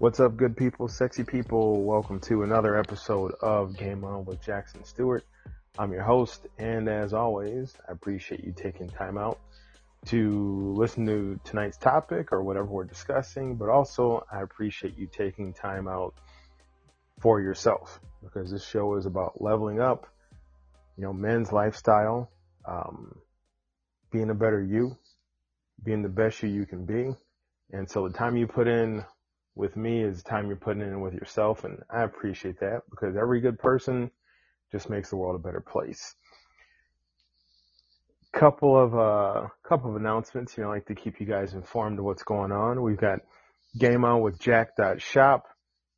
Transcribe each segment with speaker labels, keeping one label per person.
Speaker 1: What's up, good people, sexy people? Welcome to another episode of Game On with Jackson Stewart. I'm your host, and as always, I appreciate you taking time out to listen to tonight's topic or whatever we're discussing, but also I appreciate you taking time out for yourself because this show is about leveling up, you know, men's lifestyle, um, being a better you, being the best you you can be. And so the time you put in with me is time you're putting in with yourself. And I appreciate that because every good person just makes the world a better place. Couple of, uh, couple of announcements, you know, I like to keep you guys informed of what's going on. We've got Game On with Jack.shop.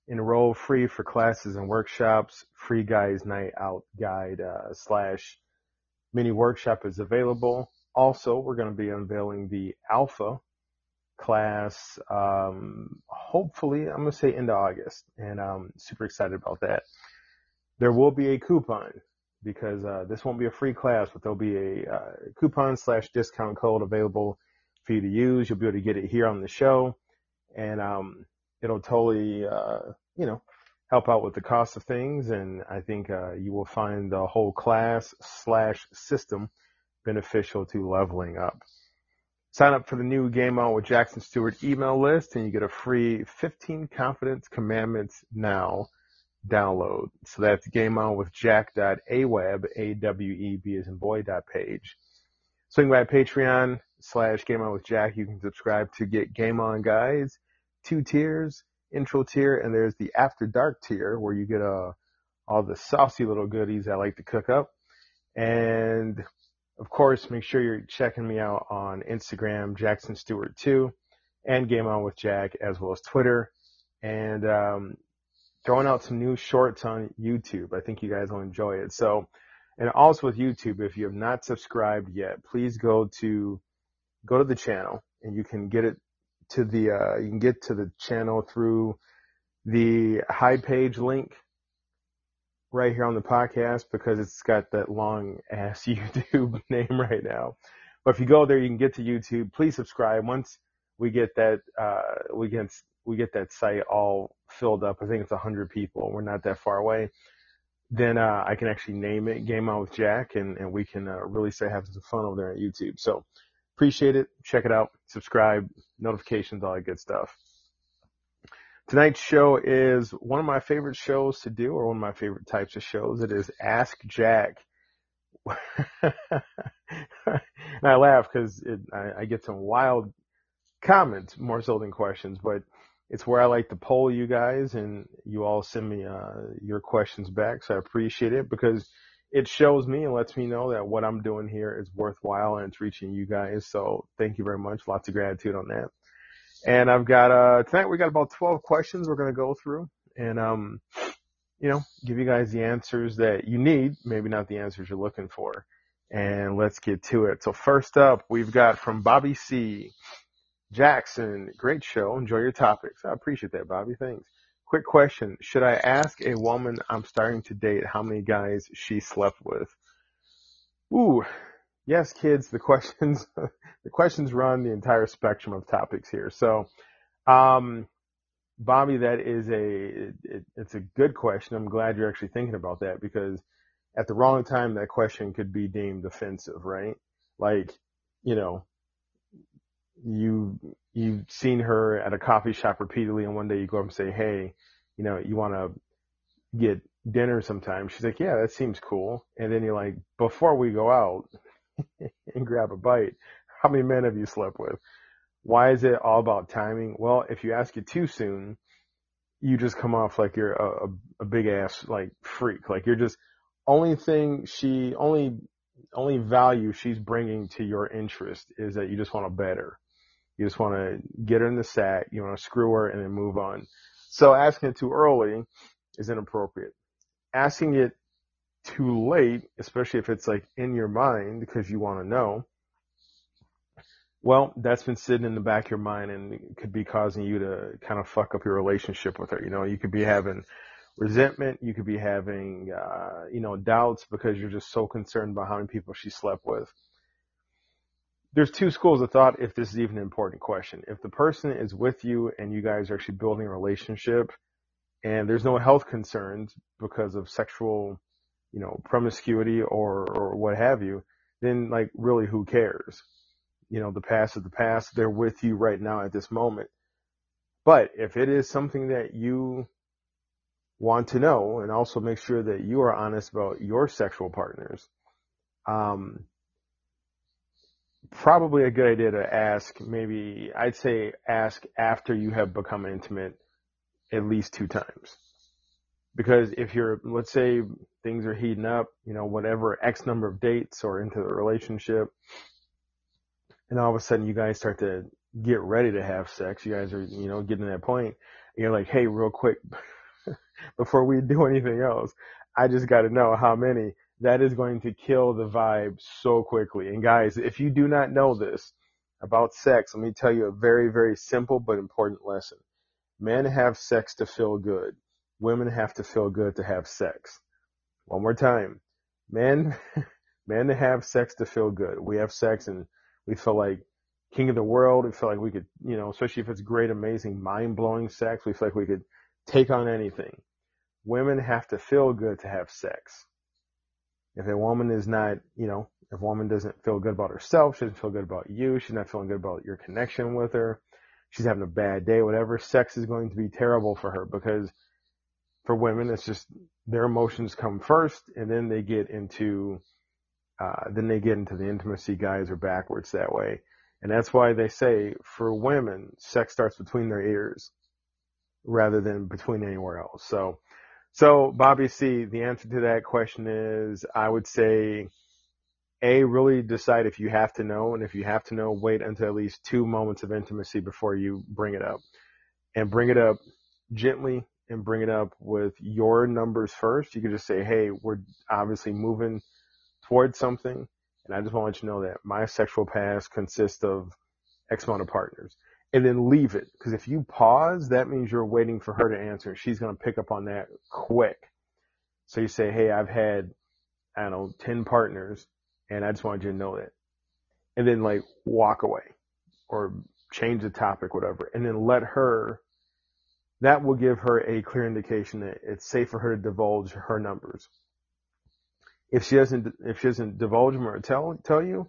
Speaker 1: Enroll free for classes and workshops. Free guys night out guide, uh, slash mini workshop is available. Also, we're going to be unveiling the alpha class, um, hopefully, I'm going to say into August and I'm super excited about that. There will be a coupon because, uh, this won't be a free class, but there'll be a, uh, coupon slash discount code available for you to use. You'll be able to get it here on the show and, um, it'll totally, uh, you know, help out with the cost of things. And I think, uh, you will find the whole class slash system beneficial to leveling up. Sign up for the new Game On with Jackson Stewart email list and you get a free 15 confidence commandments now download. So that's game on with jack.aweb, A-W-E-B as in boy dot page. Swing by Patreon slash game on with Jack. You can subscribe to get game on guys, two tiers, intro tier, and there's the after dark tier where you get uh, all the saucy little goodies I like to cook up. And of course, make sure you're checking me out on Instagram, Jackson Stewart 2, and Game On with Jack, as well as Twitter, and um, throwing out some new shorts on YouTube. I think you guys will enjoy it. So, and also with YouTube, if you have not subscribed yet, please go to go to the channel, and you can get it to the uh, you can get to the channel through the high page link right here on the podcast because it's got that long ass YouTube name right now. But if you go there, you can get to YouTube. Please subscribe. Once we get that, uh, we get, we get that site all filled up. I think it's a hundred people. We're not that far away. Then, uh, I can actually name it Game On with Jack and, and we can, uh, really start having some fun over there on YouTube. So appreciate it. Check it out. Subscribe, notifications, all that good stuff. Tonight's show is one of my favorite shows to do, or one of my favorite types of shows. It is Ask Jack. and I laugh because I, I get some wild comments more so than questions, but it's where I like to poll you guys and you all send me, uh, your questions back. So I appreciate it because it shows me and lets me know that what I'm doing here is worthwhile and it's reaching you guys. So thank you very much. Lots of gratitude on that. And I've got, uh, tonight we got about 12 questions we're going to go through and, um, you know, give you guys the answers that you need, maybe not the answers you're looking for. And let's get to it. So first up, we've got from Bobby C. Jackson, great show. Enjoy your topics. I appreciate that, Bobby. Thanks. Quick question. Should I ask a woman I'm starting to date how many guys she slept with? Ooh, yes, kids, the questions, the questions run the entire spectrum of topics here. So, um, Bobby, that is a, it, it's a good question. I'm glad you're actually thinking about that because at the wrong time, that question could be deemed offensive, right? Like, you know, you, you've seen her at a coffee shop repeatedly and one day you go up and say, Hey, you know, you want to get dinner sometime. She's like, yeah, that seems cool. And then you're like, before we go out and grab a bite, how many men have you slept with? Why is it all about timing? Well, if you ask it too soon, you just come off like you're a, a, big ass like freak. Like you're just only thing she only only value she's bringing to your interest is that you just want to bet her. You just want to get her in the sack. You want to screw her and then move on. So asking it too early is inappropriate. Asking it too late, especially if it's like in your mind because you want to know, well, that's been sitting in the back of your mind and could be causing you to kind of fuck up your relationship with her. You know, you could be having resentment, you could be having, uh, you know, doubts because you're just so concerned about how many people she slept with. There's two schools of thought if this is even an important question. If the person is with you and you guys are actually building a relationship and there's no health concerns because of sexual, you know, promiscuity or, or what have you, then like really who cares? you know, the past is the past. They're with you right now at this moment. But if it is something that you want to know and also make sure that you are honest about your sexual partners, um, probably a good idea to ask maybe, I'd say ask after you have become intimate at least two times. Because if you're, let's say things are heating up, you know, whatever X number of dates or into the relationship, and all of a sudden you guys start to get ready to have sex. You guys are, you know, getting to that point. And you're like, hey, real quick, before we do anything else, I just got to know how many. That is going to kill the vibe so quickly. And guys, if you do not know this about sex, let me tell you a very, very simple but important lesson. Men have sex to feel good. Women have to feel good to have sex. One more time. Men, men to have sex to feel good. We have sex and we feel like king of the world. We feel like we could, you know, especially if it's great, amazing, mind blowing sex, we feel like we could take on anything. Women have to feel good to have sex. If a woman is not, you know, if a woman doesn't feel good about herself, she doesn't feel good about you, she's not feeling good about your connection with her, she's having a bad day, whatever, sex is going to be terrible for her because for women, it's just their emotions come first and then they get into uh, then they get into the intimacy guys are backwards that way. And that's why they say for women, sex starts between their ears rather than between anywhere else. So, so Bobby C, the answer to that question is I would say A, really decide if you have to know. And if you have to know, wait until at least two moments of intimacy before you bring it up and bring it up gently and bring it up with your numbers first. You could just say, Hey, we're obviously moving towards something. And I just want you to let you know that my sexual past consists of X amount of partners. And then leave it. Because if you pause, that means you're waiting for her to answer. She's going to pick up on that quick. So you say, Hey, I've had, I don't know, 10 partners and I just wanted you to know that. And then like walk away or change the topic, whatever. And then let her, that will give her a clear indication that it's safe for her to divulge her numbers if she doesn't if she doesn't divulge them or tell tell you,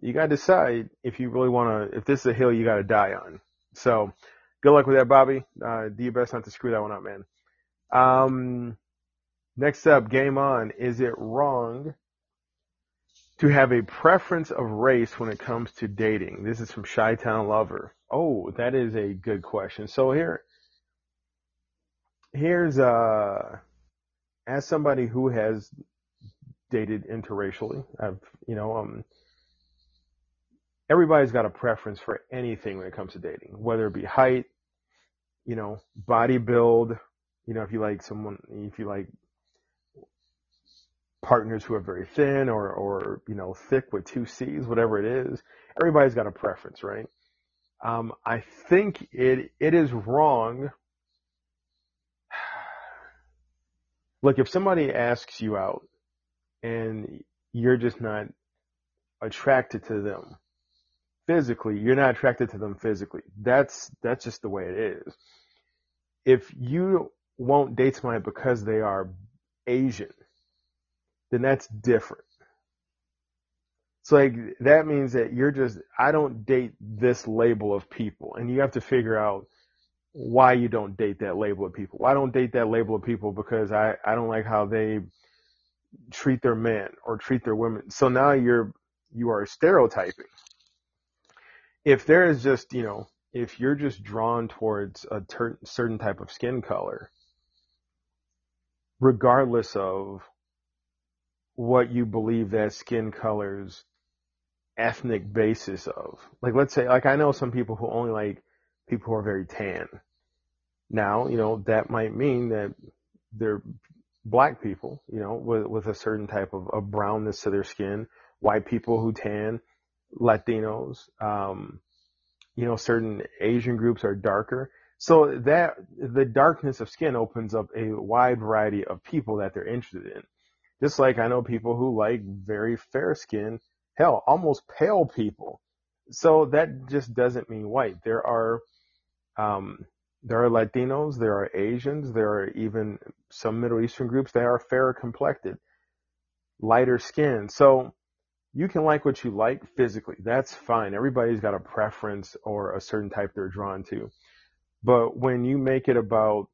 Speaker 1: you gotta decide if you really want to if this is a hill you gotta die on. So good luck with that, Bobby. Uh, do your best not to screw that one up, man. Um, next up, game on. Is it wrong to have a preference of race when it comes to dating? This is from Chi Town Lover. Oh, that is a good question. So here, here's uh, as somebody who has dated interracially. I've, you know, um, everybody's got a preference for anything when it comes to dating, whether it be height, you know, body build, you know, if you like someone, if you like partners who are very thin or, or, you know, thick with two C's, whatever it is, everybody's got a preference, right? Um, I think it, it is wrong. Look, if somebody asks you out and you're just not attracted to them physically. You're not attracted to them physically. That's, that's just the way it is. If you won't date somebody because they are Asian, then that's different. So like that means that you're just I don't date this label of people, and you have to figure out why you don't date that label of people. Why don't date that label of people because I I don't like how they treat their men or treat their women. So now you're you are stereotyping. If there is just you know if you're just drawn towards a ter- certain type of skin color, regardless of what you believe that skin color's ethnic basis of. Like, let's say, like, I know some people who only like people who are very tan. Now, you know, that might mean that they're black people, you know, with, with a certain type of, of brownness to their skin, white people who tan, Latinos, um, you know, certain Asian groups are darker. So that the darkness of skin opens up a wide variety of people that they're interested in. Just like I know people who like very fair skin hell, almost pale people. So that just doesn't mean white. There are, um, there are Latinos, there are Asians, there are even some Middle Eastern groups that are fairer complected, lighter skin. So you can like what you like physically. That's fine. Everybody's got a preference or a certain type they're drawn to. But when you make it about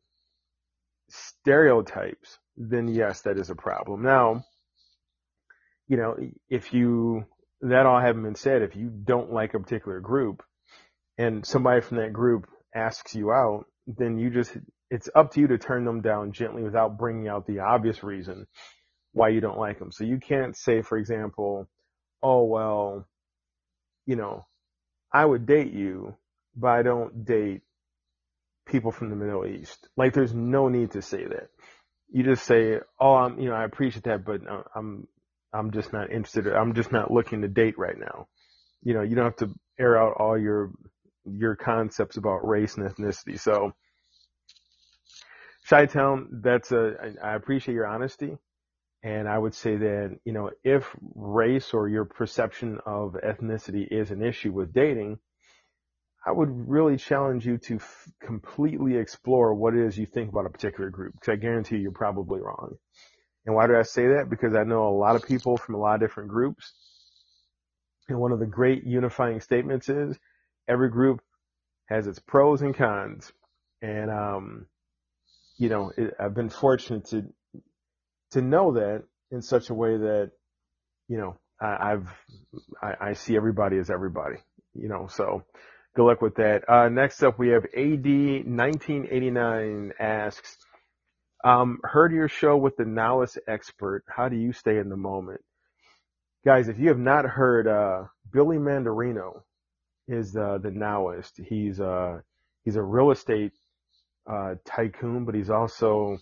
Speaker 1: stereotypes, then yes, that is a problem. Now, you know, if you, that all having been said, if you don't like a particular group and somebody from that group asks you out, then you just, it's up to you to turn them down gently without bringing out the obvious reason why you don't like them. So you can't say, for example, oh, well, you know, I would date you, but I don't date people from the Middle East. Like there's no need to say that. You just say, oh, I'm, you know, I appreciate that, but uh, I'm I'm just not interested. I'm just not looking to date right now. You know, you don't have to air out all your your concepts about race and ethnicity. So, Chi that's a. I appreciate your honesty, and I would say that you know if race or your perception of ethnicity is an issue with dating, I would really challenge you to f- completely explore what it is you think about a particular group, because I guarantee you you're probably wrong. And why do I say that? Because I know a lot of people from a lot of different groups. And one of the great unifying statements is every group has its pros and cons. And, um, you know, it, I've been fortunate to, to know that in such a way that, you know, I, have I, I see everybody as everybody, you know, so good luck with that. Uh, next up we have AD 1989 asks, um, heard your show with the Nowist expert. How do you stay in the moment? Guys, if you have not heard, uh, Billy Mandarino is, uh, the Nowist. He's, uh, he's a real estate, uh, tycoon, but he's also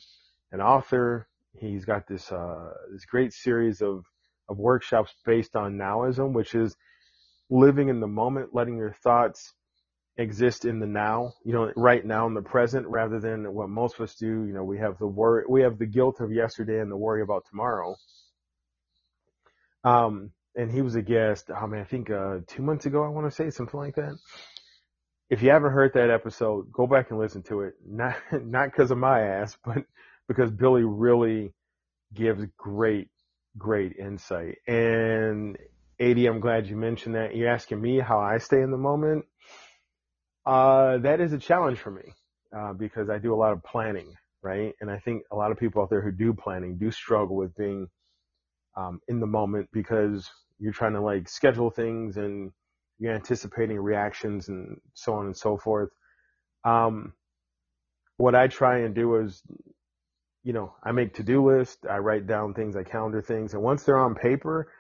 Speaker 1: an author. He's got this, uh, this great series of, of workshops based on Nowism, which is living in the moment, letting your thoughts exist in the now, you know, right now in the present rather than what most of us do. You know, we have the worry, we have the guilt of yesterday and the worry about tomorrow. Um, and he was a guest, I mean, I think, uh, two months ago, I want to say something like that. If you haven't heard that episode, go back and listen to it. Not, not because of my ass, but because Billy really gives great, great insight. And AD, I'm glad you mentioned that. You're asking me how I stay in the moment. Uh, that is a challenge for me, uh, because I do a lot of planning, right? And I think a lot of people out there who do planning do struggle with being, um, in the moment because you're trying to like schedule things and you're anticipating reactions and so on and so forth. Um, what I try and do is, you know, I make to-do lists, I write down things, I calendar things, and once they're on paper,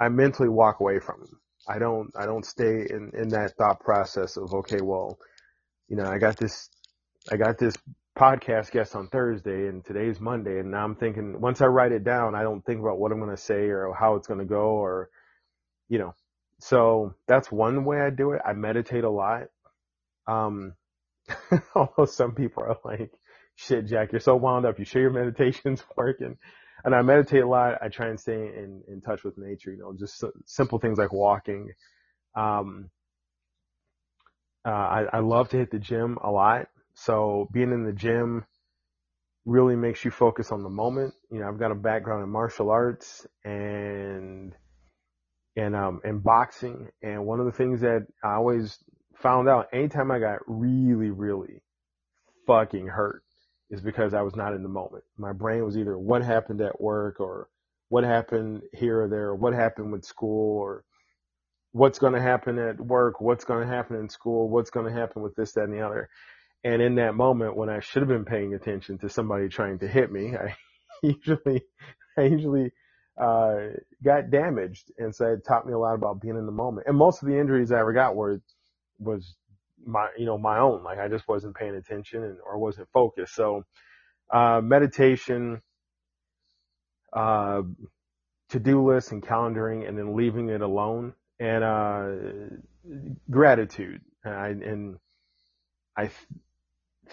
Speaker 1: I mentally walk away from them. I don't I don't stay in in that thought process of okay, well, you know, I got this I got this podcast guest on Thursday and today's Monday and now I'm thinking once I write it down, I don't think about what I'm going to say or how it's going to go or you know. So that's one way I do it. I meditate a lot. Um although some people are like, shit, Jack, you're so wound up. You sure your meditation's working? and I meditate a lot. I try and stay in, in touch with nature, you know, just simple things like walking. Um, uh, I, I love to hit the gym a lot. So being in the gym really makes you focus on the moment. You know, I've got a background in martial arts and and um and boxing. And one of the things that I always found out anytime I got really, really fucking hurt is because I was not in the moment. My brain was either what happened at work or what happened here or there, or what happened with school or what's going to happen at work, what's going to happen in school, what's going to happen with this, that, and the other. And in that moment when I should have been paying attention to somebody trying to hit me, I usually, I usually, uh, got damaged. And so it taught me a lot about being in the moment. And most of the injuries I ever got were, was my, you know, my own. Like I just wasn't paying attention and, or wasn't focused. So, uh, meditation, uh, to-do lists and calendaring and then leaving it alone and, uh, gratitude. And I, and I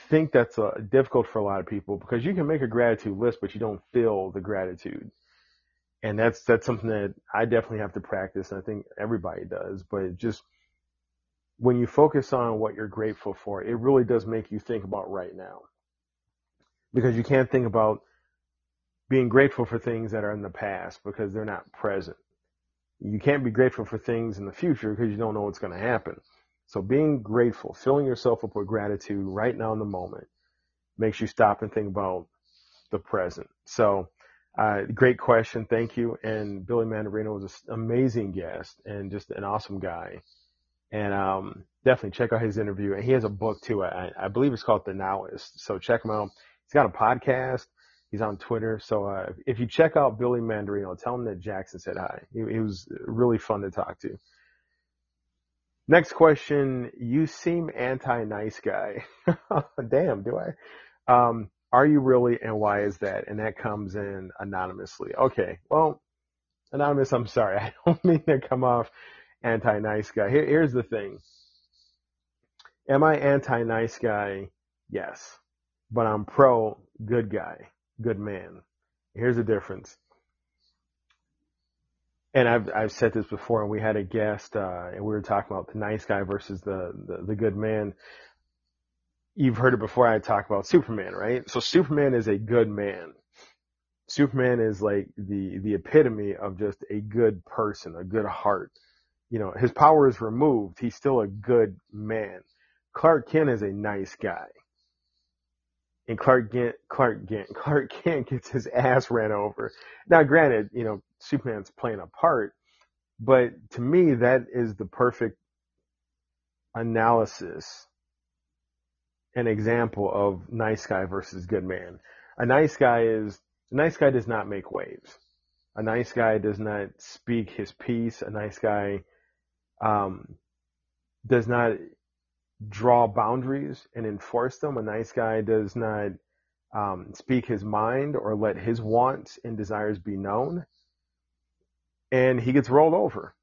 Speaker 1: think that's uh, difficult for a lot of people because you can make a gratitude list, but you don't feel the gratitude. And that's, that's something that I definitely have to practice. And I think everybody does, but just when you focus on what you're grateful for, it really does make you think about right now because you can't think about being grateful for things that are in the past because they're not present. You can't be grateful for things in the future because you don't know what's going to happen. So being grateful, filling yourself up with gratitude right now in the moment makes you stop and think about the present. So, uh, great question. Thank you. And Billy Mandarino was an amazing guest and just an awesome guy. And, um, definitely check out his interview. And he has a book too. I, I believe it's called The Nowist. So check him out. He's got a podcast. He's on Twitter. So, uh, if you check out Billy Mandarino, tell him that Jackson said hi. He, he was really fun to talk to. Next question. You seem anti-nice guy. Damn, do I? Um, are you really and why is that? And that comes in anonymously. Okay. Well, anonymous, I'm sorry. I don't mean to come off anti-nice guy. Here, here's the thing. Am I anti-nice guy? Yes. But I'm pro good guy, good man. Here's the difference and I've I've said this before, and we had a guest, uh, and we were talking about the nice guy versus the, the the good man. You've heard it before. I talk about Superman, right? So Superman is a good man. Superman is like the the epitome of just a good person, a good heart. You know, his power is removed. He's still a good man. Clark Kent is a nice guy. And Clark Kent, Clark Kent, Clark Kent gets his ass ran over. Now, granted, you know, Superman's playing a part, but to me, that is the perfect analysis an example of nice guy versus good man. A nice guy is, a nice guy does not make waves. A nice guy does not speak his piece. A nice guy, um, does not draw boundaries and enforce them. A nice guy does not, um, speak his mind or let his wants and desires be known and he gets rolled over.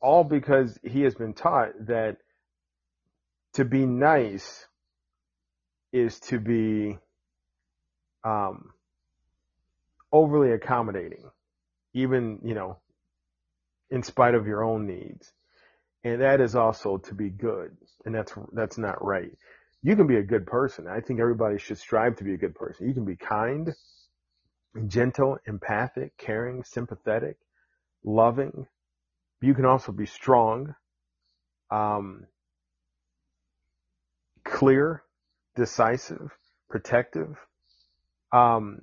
Speaker 1: All because he has been taught that to be nice is to be um, overly accommodating, even, you know, in spite of your own needs. And that is also to be good. And that's, that's not right. You can be a good person. I think everybody should strive to be a good person. You can be kind, gentle, empathic, caring, sympathetic, loving. You can also be strong, um, clear, decisive, protective, um,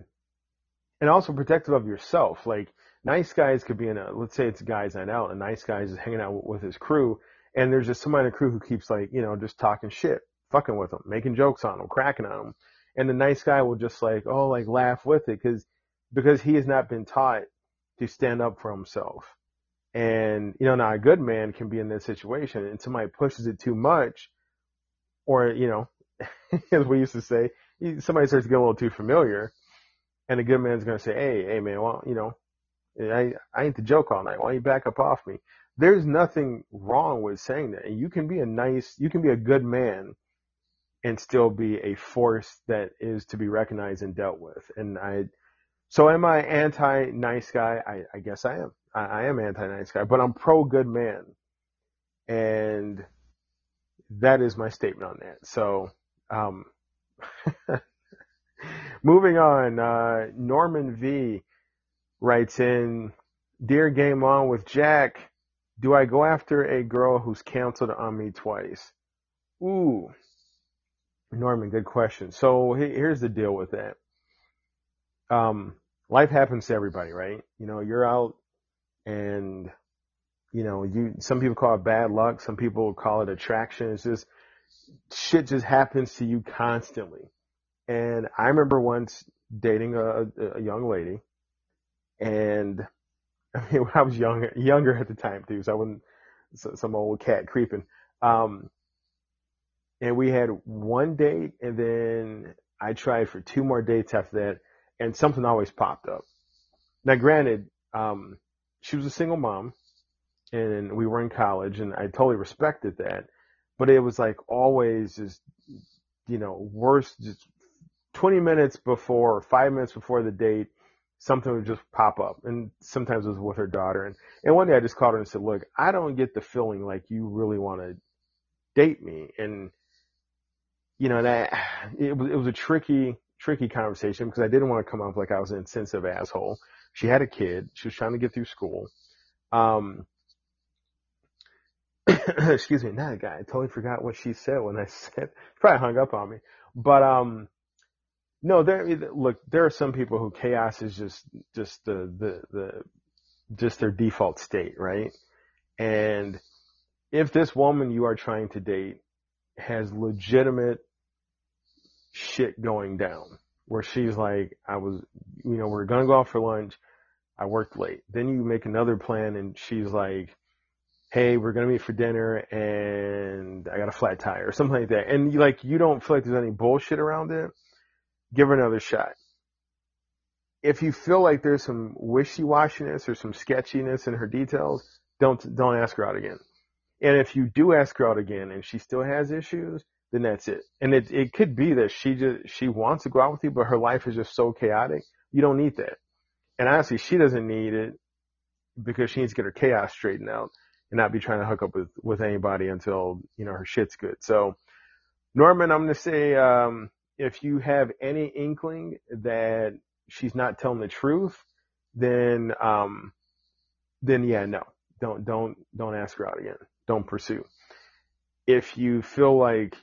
Speaker 1: and also protective of yourself. Like nice guys could be in a, let's say it's a guy's night out, and nice guys is hanging out with his crew, and there's just somebody in the crew who keeps like, you know, just talking shit, fucking with them, making jokes on them, cracking on them, and the nice guy will just like, oh, like laugh with it because because he has not been taught to stand up for himself. And, you know, now a good man can be in this situation and somebody pushes it too much or, you know, as we used to say, somebody starts to get a little too familiar and a good man's going to say, Hey, hey man, well, you know, I, I ain't the joke all night. Why you back up off me? There's nothing wrong with saying that. And you can be a nice, you can be a good man and still be a force that is to be recognized and dealt with. And I, so am I anti nice guy? I, I guess I am. I, I am anti nice guy, but I'm pro good man. And that is my statement on that. So, um, moving on, uh, Norman V writes in, Dear Game On with Jack, Do I go after a girl who's canceled on me twice? Ooh, Norman, good question. So here's the deal with that. Um, life happens to everybody, right? You know, you're out and you know, you some people call it bad luck, some people call it attraction. It's just shit just happens to you constantly. And I remember once dating a, a young lady, and I mean, when I was younger, younger at the time too, so I wasn't some old cat creeping. Um, and we had one date, and then I tried for two more dates after that, and something always popped up. Now, granted, um, she was a single mom, and we were in college, and I totally respected that. But it was like always just, you know, worse. Just 20 minutes before, or five minutes before the date, something would just pop up. And sometimes it was with her daughter. And, and one day I just called her and said, look, I don't get the feeling like you really want to date me. And, you know, that it was, it was a tricky, tricky conversation because I didn't want to come off like I was an insensitive asshole. She had a kid. She was trying to get through school. Um, excuse me, not a guy. I totally forgot what she said when I said, probably hung up on me. But, um, no, there, look, there are some people who chaos is just, just the, the, the, just their default state, right? And if this woman you are trying to date has legitimate shit going down, where she's like, I was, you know, we're gonna go out for lunch. I worked late. Then you make another plan and she's like, hey, we're gonna meet for dinner and I got a flat tire or something like that. And you like, you don't feel like there's any bullshit around it. Give her another shot. If you feel like there's some wishy-washiness or some sketchiness in her details, don't, don't ask her out again. And if you do ask her out again and she still has issues, then that's it. And it, it could be that she just, she wants to go out with you, but her life is just so chaotic. You don't need that. And honestly, she doesn't need it because she needs to get her chaos straightened out and not be trying to hook up with, with anybody until, you know, her shit's good. So, Norman, I'm to say, um, if you have any inkling that she's not telling the truth, then, um, then yeah, no, don't, don't, don't ask her out again. Don't pursue. If you feel like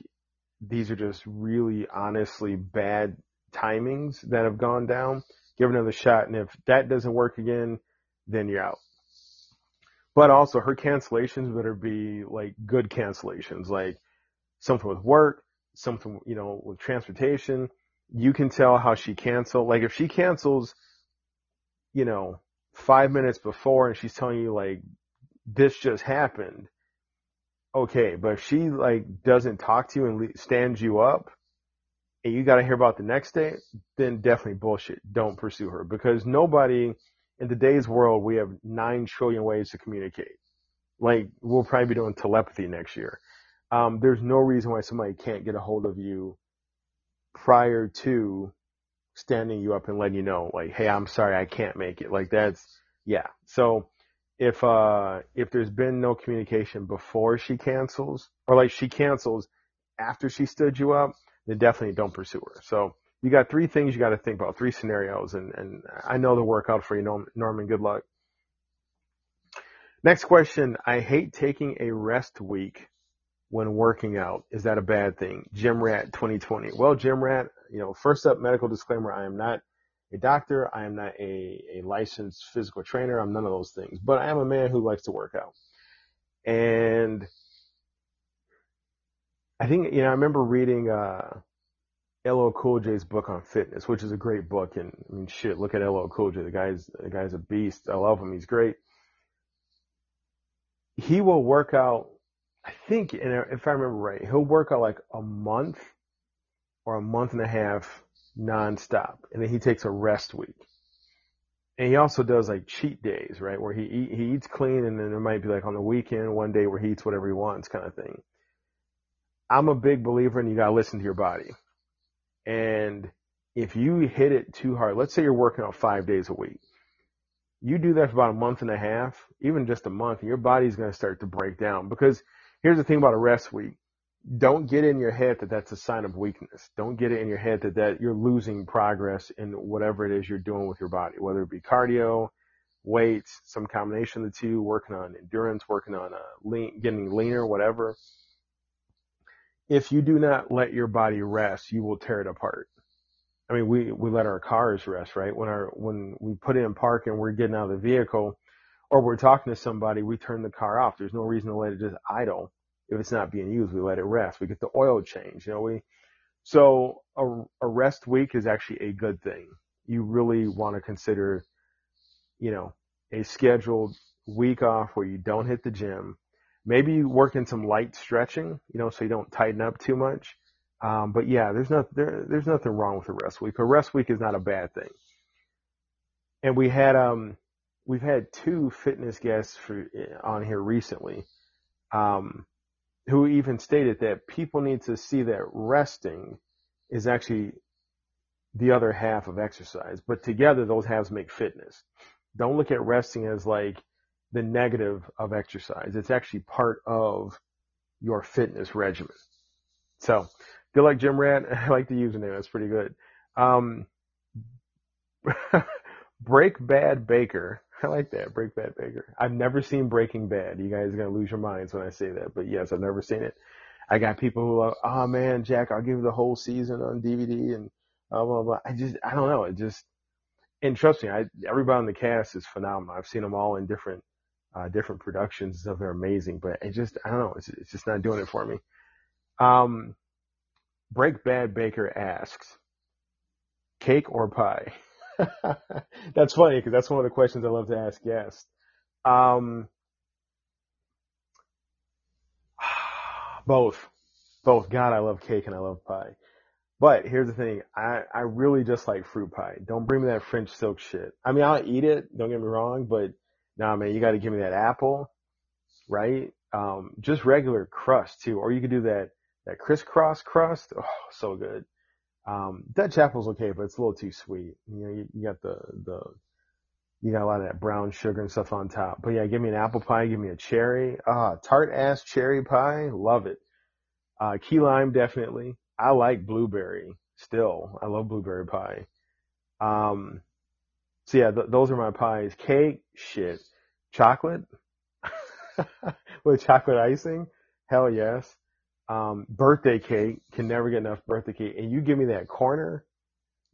Speaker 1: these are just really honestly bad timings that have gone down, give another shot. And if that doesn't work again, then you're out. But also her cancellations better be like good cancellations, like something with work, something, you know, with transportation. You can tell how she canceled. Like if she cancels, you know, five minutes before and she's telling you like, this just happened. Okay. But if she like doesn't talk to you and stands you up and you got to hear about the next day, then definitely bullshit. Don't pursue her because nobody, in today's world, we have nine trillion ways to communicate. Like we'll probably be doing telepathy next year. Um, there's no reason why somebody can't get a hold of you prior to standing you up and letting you know, like, hey, I'm sorry, I can't make it. Like that's, yeah. So if, uh, if there's been no communication before she cancels, or like she cancels after she stood you up, then definitely don't pursue her. So you got three things you got to think about, three scenarios, and, and I know they'll work out for you, Norman. Good luck. Next question. I hate taking a rest week when working out. Is that a bad thing? Gym Rat 2020. Well, Gym Rat, you know, first up, medical disclaimer. I am not a doctor. I am not a, a licensed physical trainer. I'm none of those things, but I am a man who likes to work out. And I think, you know, I remember reading, uh, LL Cool J's book on fitness, which is a great book. And I mean, shit, look at LL Cool J. The guy's, the guy's a beast. I love him. He's great. He will work out, I think, and if I remember right, he'll work out like a month or a month and a half nonstop. And then he takes a rest week. And he also does like cheat days, right? Where he eat, he eats clean and then there might be like on the weekend, one day where he eats whatever he wants kind of thing. I'm a big believer in you gotta listen to your body. And if you hit it too hard, let's say you're working out five days a week. You do that for about a month and a half, even just a month, and your body's to start to break down. Because here's the thing about a rest week. Don't get in your head that that's a sign of weakness. Don't get it in your head that, that you're losing progress in whatever it is you're doing with your body, whether it be cardio, weights, some combination of the two, working on endurance, working on uh, lean, getting leaner, whatever. If you do not let your body rest, you will tear it apart. I mean, we, we let our cars rest, right? When our, when we put it in park and we're getting out of the vehicle or we're talking to somebody, we turn the car off. There's no reason to let it just idle. If it's not being used, we let it rest. We get the oil change, you know, we, so a, a rest week is actually a good thing. You really want to consider, you know, a scheduled week off where you don't hit the gym. Maybe you work in some light stretching, you know, so you don't tighten up too much. Um, but yeah, there's not there, there's nothing wrong with a rest week. A rest week is not a bad thing. And we had um we've had two fitness guests for on here recently, um, who even stated that people need to see that resting is actually the other half of exercise, but together those halves make fitness. Don't look at resting as like the negative of exercise. It's actually part of your fitness regimen. So good luck, Gym Rat. I like the username. That's pretty good. Um, Break Bad Baker. I like that. Break Bad Baker. I've never seen Breaking Bad. You guys are to lose your minds when I say that, but yes, I've never seen it. I got people who are, oh man, Jack, I'll give you the whole season on DVD and blah, blah, blah. I just, I don't know. It just, and trust me, I, everybody on the cast is phenomenal. I've seen them all in different, uh, different productions stuff. They're amazing, but it just, I don't know. It's, it's just not doing it for me. Um, Break Bad Baker asks, cake or pie? that's funny because that's one of the questions I love to ask guests. Um, both, both. God, I love cake and I love pie. But here's the thing, I, I really just like fruit pie. Don't bring me that French silk shit. I mean, I'll eat it, don't get me wrong, but nah man, you gotta give me that apple, right? Um, just regular crust too, or you could do that, that crisscross crust. Oh, so good. Um, Dutch apple's okay, but it's a little too sweet. You know, you, you got the, the, you got a lot of that brown sugar and stuff on top. But yeah, give me an apple pie, give me a cherry. Ah, tart ass cherry pie. Love it. Uh, key lime, definitely. I like blueberry still. I love blueberry pie. Um, so yeah, th- those are my pies. Cake, shit. Chocolate with chocolate icing. Hell yes um, birthday cake. Can never get enough birthday cake. And you give me that corner,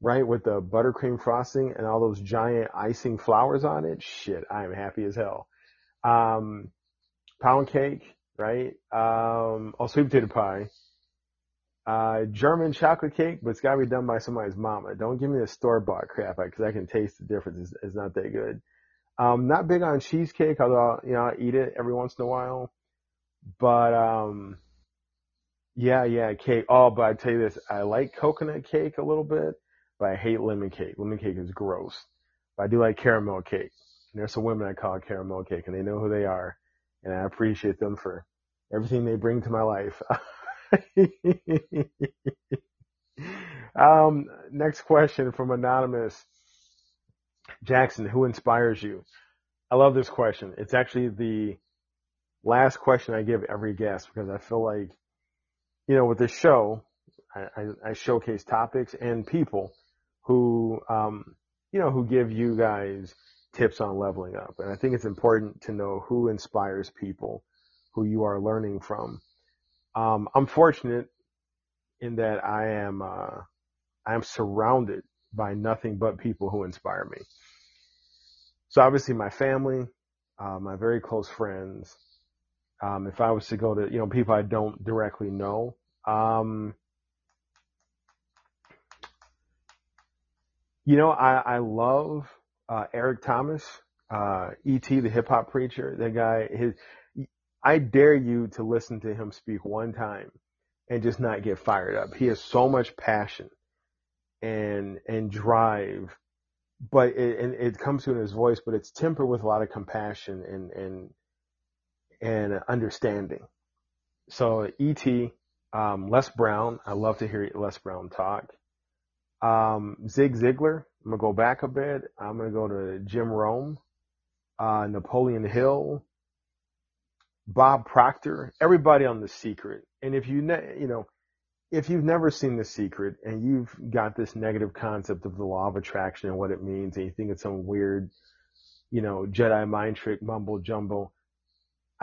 Speaker 1: right, with the buttercream frosting and all those giant icing flowers on it. Shit, I am happy as hell. Um, pound cake, right? Um, oh, sweet potato pie. Uh, German chocolate cake, but it's gotta be done by somebody's mama. Don't give me the store bought crap, because I can taste the difference. It's, it's not that good. Um, not big on cheesecake, although, you know, I eat it every once in a while. But, um, yeah, yeah, cake. Oh, but I tell you this, I like coconut cake a little bit, but I hate lemon cake. Lemon cake is gross. But I do like caramel cake. And there's some women I call caramel cake, and they know who they are, and I appreciate them for everything they bring to my life. um, next question from anonymous Jackson, who inspires you? I love this question. It's actually the last question I give every guest because I feel like you know, with this show, I, I, showcase topics and people who, um, you know, who give you guys tips on leveling up. And I think it's important to know who inspires people who you are learning from. Um, I'm fortunate in that I am, uh, I am surrounded by nothing but people who inspire me. So obviously my family, uh, my very close friends, um, if I was to go to, you know, people I don't directly know, um, you know, I, I love, uh, Eric Thomas, uh, E.T., the hip hop preacher, that guy, his, I dare you to listen to him speak one time and just not get fired up. He has so much passion and, and drive, but it, and it comes through in his voice, but it's tempered with a lot of compassion and, and, and understanding. So E.T., um, Les Brown, I love to hear Les Brown talk. Um, Zig Ziglar, I'm gonna go back a bit. I'm gonna go to Jim Rohn, uh, Napoleon Hill, Bob Proctor, everybody on The Secret. And if you, ne- you know, if you've never seen The Secret and you've got this negative concept of the law of attraction and what it means and you think it's some weird, you know, Jedi mind trick, mumble jumble.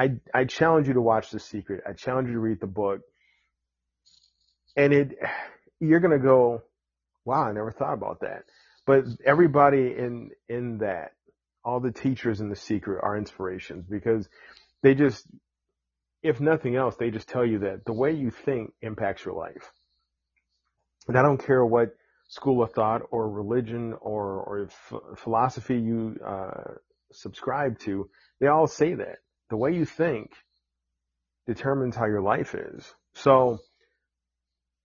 Speaker 1: I, I challenge you to watch The Secret. I challenge you to read the book. And it, you're going to go, wow, I never thought about that. But everybody in, in that, all the teachers in The Secret are inspirations because they just, if nothing else, they just tell you that the way you think impacts your life. And I don't care what school of thought or religion or, or philosophy you uh, subscribe to, they all say that. The way you think determines how your life is. So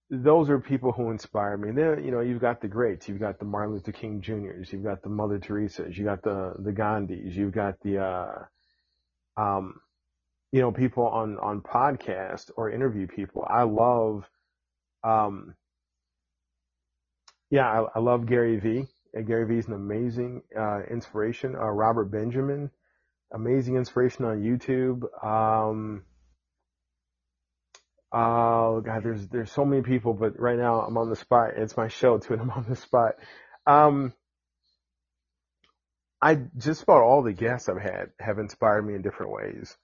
Speaker 1: those are people who inspire me. Then, you know, you've got the greats. You've got the Martin Luther King Jr.'s. You've got the Mother Teresa's. You've got the, the Gandhis. You've got the, uh, um, you know, people on, on podcast or interview people. I love, um, yeah, I, I love Gary Vee. Gary Vee is an amazing uh, inspiration. Uh, Robert Benjamin, amazing inspiration on YouTube. Um, oh God, there's there's so many people, but right now I'm on the spot. It's my show too, and I'm on the spot. Um, I just about all the guests I've had have inspired me in different ways,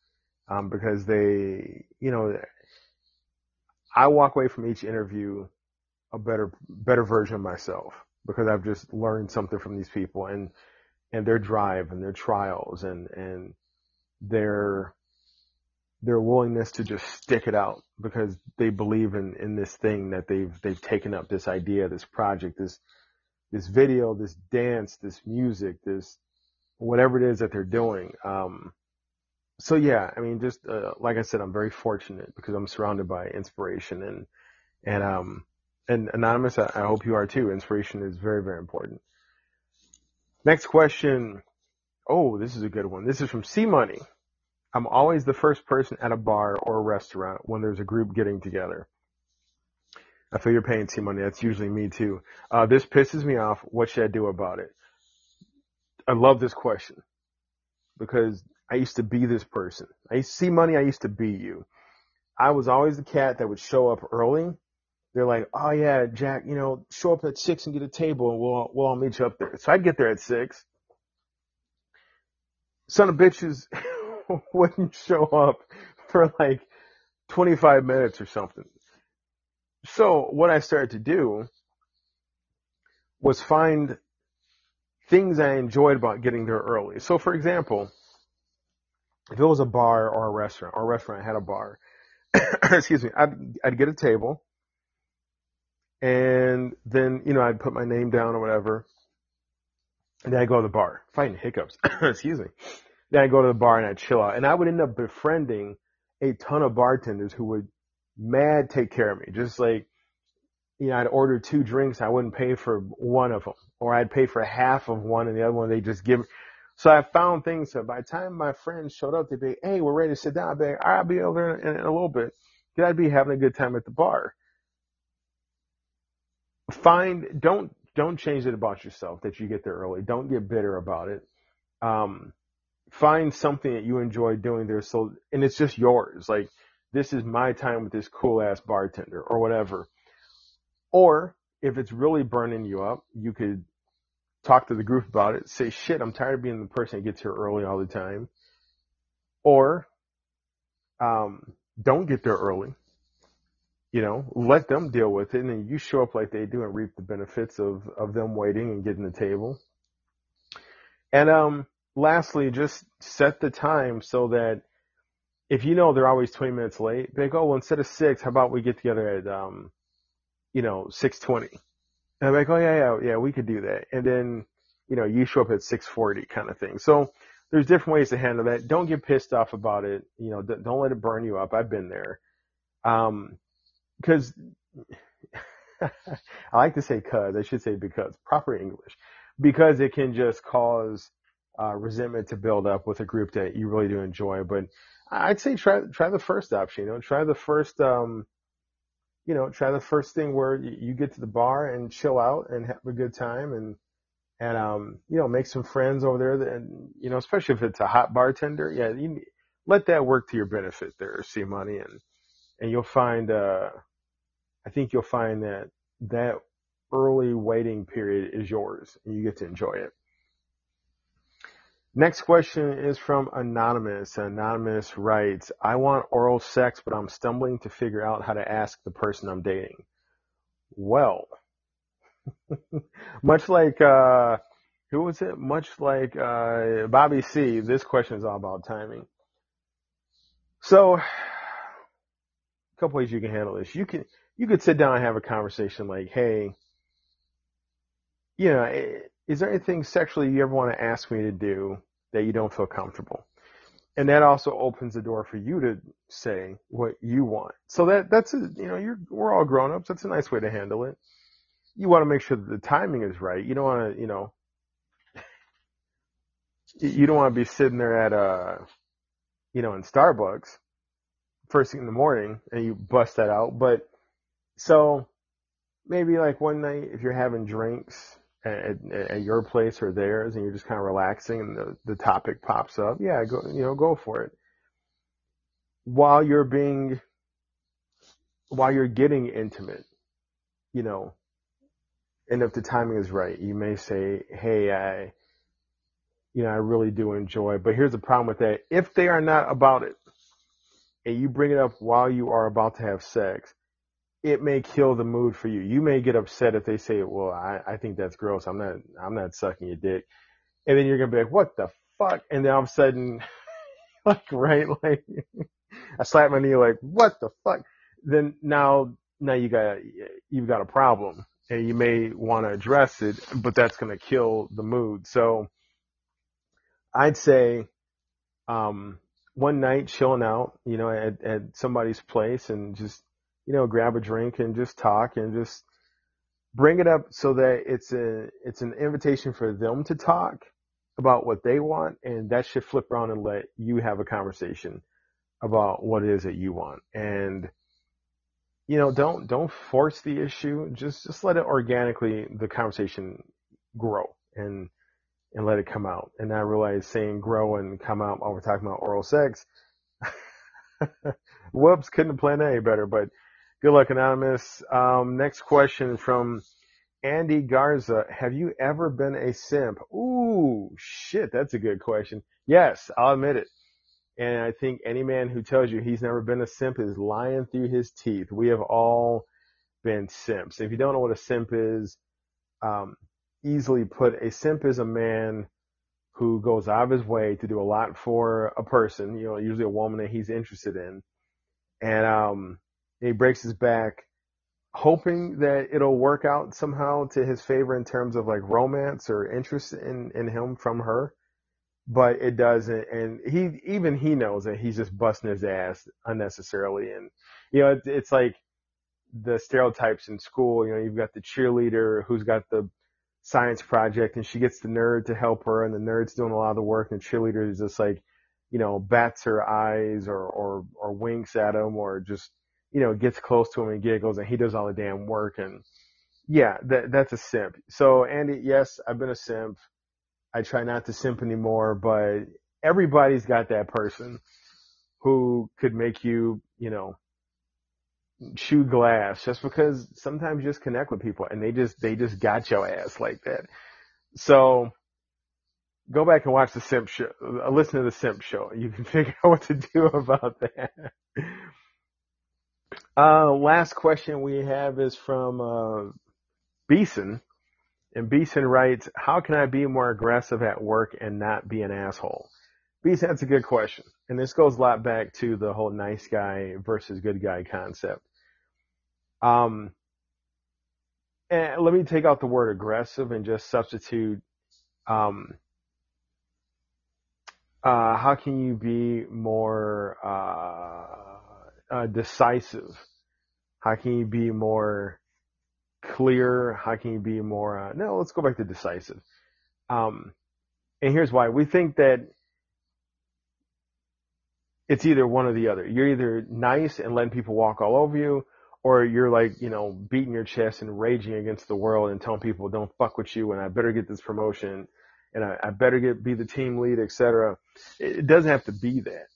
Speaker 1: um, because they, you know, I walk away from each interview a better better version of myself because I've just learned something from these people and and their drive and their trials and and their their willingness to just stick it out because they believe in in this thing that they've they've taken up this idea this project this this video this dance this music this whatever it is that they're doing um so yeah i mean just uh, like i said i'm very fortunate because i'm surrounded by inspiration and and um and anonymous, I, I hope you are too. Inspiration is very, very important. Next question. Oh, this is a good one. This is from C Money. I'm always the first person at a bar or a restaurant when there's a group getting together. I feel your pain, C Money. That's usually me too. Uh, this pisses me off. What should I do about it? I love this question because I used to be this person. I used to C Money. I used to be you. I was always the cat that would show up early they're like, oh yeah, Jack, you know, show up at six and get a table and we'll, we'll all meet you up there. So I'd get there at six. Son of bitches wouldn't show up for like 25 minutes or something. So what I started to do was find things I enjoyed about getting there early. So for example, if it was a bar or a restaurant, or a restaurant had a bar, excuse me, I'd, I'd get a table and then, you know, I'd put my name down or whatever. And then I'd go to the bar, fighting hiccups. Excuse me. Then I'd go to the bar and I'd chill out. And I would end up befriending a ton of bartenders who would mad take care of me. Just like, you know, I'd order two drinks. I wouldn't pay for one of them or I'd pay for half of one and the other one they just give. So I found things. So by the time my friends showed up, they'd be, Hey, we're ready to sit down. I'd be, I'll be over in, in a little bit. I'd be having a good time at the bar find don't don't change it about yourself that you get there early. Don't get bitter about it. Um, find something that you enjoy doing there. So, and it's just yours. Like this is my time with this cool ass bartender or whatever. Or if it's really burning you up, you could talk to the group about it. Say, shit, I'm tired of being the person that gets here early all the time. Or, um, don't get there early you know, let them deal with it and then you show up like they do and reap the benefits of, of them waiting and getting the table. And, um, lastly, just set the time so that if you know they're always 20 minutes late, they go, well, instead of six, how about we get together at, um, you know, 620? And I'm like, oh yeah, yeah, yeah, we could do that. And then, you know, you show up at 640 kind of thing. So there's different ways to handle that. Don't get pissed off about it. You know, don't let it burn you up. I've been there. Um, because I like to say cause, I should say because, proper English, because it can just cause uh, resentment to build up with a group that you really do enjoy. But I'd say try try the first option. You know, try the first, um, you know, try the first thing where you get to the bar and chill out and have a good time and and um, you know, make some friends over there. And you know, especially if it's a hot bartender, yeah, you let that work to your benefit there, C Money and and you'll find uh I think you'll find that that early waiting period is yours and you get to enjoy it. Next question is from Anonymous. Anonymous writes, I want oral sex, but I'm stumbling to figure out how to ask the person I'm dating. Well, much like, uh, who was it? Much like, uh, Bobby C, this question is all about timing. So, a couple ways you can handle this. You can, you could sit down and have a conversation like, hey, you know, is there anything sexually you ever want to ask me to do that you don't feel comfortable? And that also opens the door for you to say what you want. So that, that's a, you know, you're, we're all grown ups. That's a nice way to handle it. You want to make sure that the timing is right. You don't want to, you know, you don't want to be sitting there at, uh, you know, in Starbucks first thing in the morning and you bust that out. But so maybe like one night if you're having drinks at, at your place or theirs and you're just kind of relaxing and the, the topic pops up, yeah, go, you know, go for it. While you're being, while you're getting intimate, you know, and if the timing is right, you may say, Hey, I, you know, I really do enjoy, but here's the problem with that. If they are not about it and you bring it up while you are about to have sex, it may kill the mood for you. You may get upset if they say, "Well, I, I think that's gross. I'm not I'm not sucking your dick," and then you're gonna be like, "What the fuck?" And then all of a sudden, like right, like I slap my knee, like, "What the fuck?" Then now now you got you've got a problem, and you may want to address it, but that's gonna kill the mood. So I'd say, um, one night chilling out, you know, at, at somebody's place and just you know, grab a drink and just talk and just bring it up so that it's a it's an invitation for them to talk about what they want and that should flip around and let you have a conversation about what it is that you want. And you know don't don't force the issue. Just just let it organically the conversation grow and and let it come out. And i realize saying grow and come out while we're talking about oral sex whoops couldn't have planned any better. But Good luck, Anonymous. Um, next question from Andy Garza. Have you ever been a simp? Ooh, shit, that's a good question. Yes, I'll admit it. And I think any man who tells you he's never been a simp is lying through his teeth. We have all been simps. If you don't know what a simp is, um, easily put, a simp is a man who goes out of his way to do a lot for a person, you know, usually a woman that he's interested in. And, um, he breaks his back hoping that it'll work out somehow to his favor in terms of like romance or interest in, in him from her. But it doesn't. And he, even he knows that he's just busting his ass unnecessarily. And, you know, it, it's like the stereotypes in school. You know, you've got the cheerleader who's got the science project and she gets the nerd to help her and the nerd's doing a lot of the work and the cheerleader is just like, you know, bats her eyes or, or, or winks at him or just you know, gets close to him and giggles and he does all the damn work. And yeah, that, that's a simp. So Andy, yes, I've been a simp. I try not to simp anymore, but everybody's got that person who could make you, you know, chew glass just because sometimes you just connect with people and they just, they just got your ass like that. So go back and watch the simp show, uh, listen to the simp show. You can figure out what to do about that. Uh, last question we have is from uh, Beeson. And Beeson writes, How can I be more aggressive at work and not be an asshole? Beeson, that's a good question. And this goes a lot back to the whole nice guy versus good guy concept. Um, and let me take out the word aggressive and just substitute, um, uh, how can you be more, uh, uh, decisive? How can you be more clear? How can you be more, uh, no, let's go back to decisive. Um, and here's why. We think that it's either one or the other. You're either nice and letting people walk all over you, or you're like, you know, beating your chest and raging against the world and telling people don't fuck with you and I better get this promotion and I, I better get, be the team lead, etc. It doesn't have to be that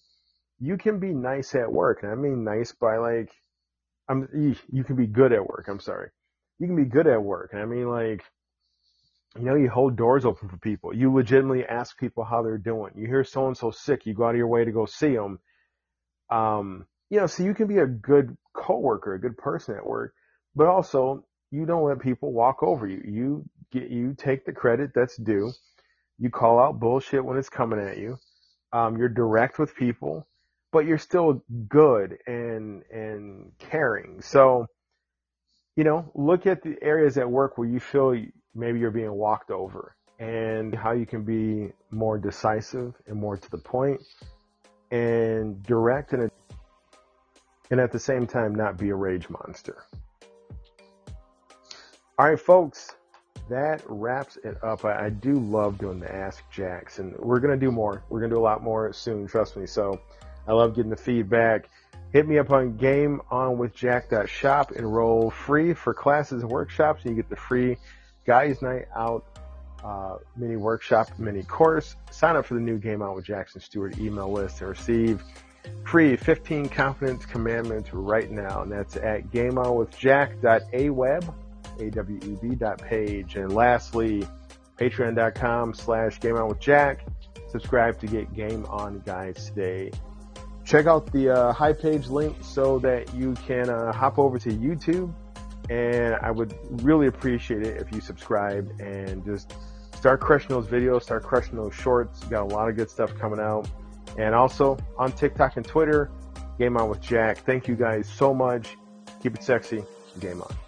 Speaker 1: you can be nice at work. And I mean nice by like, I'm, you can be good at work. I'm sorry. You can be good at work. And I mean like, You know, you hold doors open for people. You legitimately ask people how they're doing. You hear so and so sick, you go out of your way to go see them. Um, you know, so you can be a good coworker, a good person at work, but also you don't let people walk over you. You get, you take the credit that's due. You call out bullshit when it's coming at you. Um, you're direct with people, but you're still good and, and caring. So, you know, look at the areas at work where you feel maybe you're being walked over and how you can be more decisive and more to the point and direct and, and at the same time not be a rage monster. All right, folks, that wraps it up. I, I do love doing the Ask Jacks, and we're going to do more. We're going to do a lot more soon, trust me. So I love getting the feedback. Hit me up on gameonwithjack.shop. Enroll free for classes and workshops, and you get the free Guys Night Out uh, mini workshop, mini course. Sign up for the new Game On with Jackson Stewart email list and receive free 15 confidence commandments right now. And that's at gameonwithjack.aweb A-W-E-B dot page. And lastly, patreon.com slash game on with Jack. Subscribe to get game on guys today. Check out the uh, high page link so that you can uh, hop over to YouTube. And I would really appreciate it if you subscribe and just start crushing those videos, start crushing those shorts. got a lot of good stuff coming out. And also on TikTok and Twitter, Game On with Jack. Thank you guys so much. Keep it sexy. Game on.